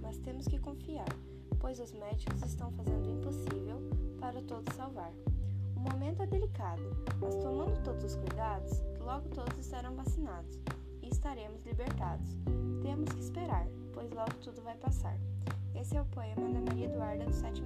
mas temos que confiar, pois os médicos estão fazendo o impossível para todos salvar. O momento é delicado, mas tomando todos os cuidados, logo todos estarão vacinados e estaremos libertados. Temos que esperar, pois logo tudo vai passar. Esse é o poema da Maria Eduarda do Sete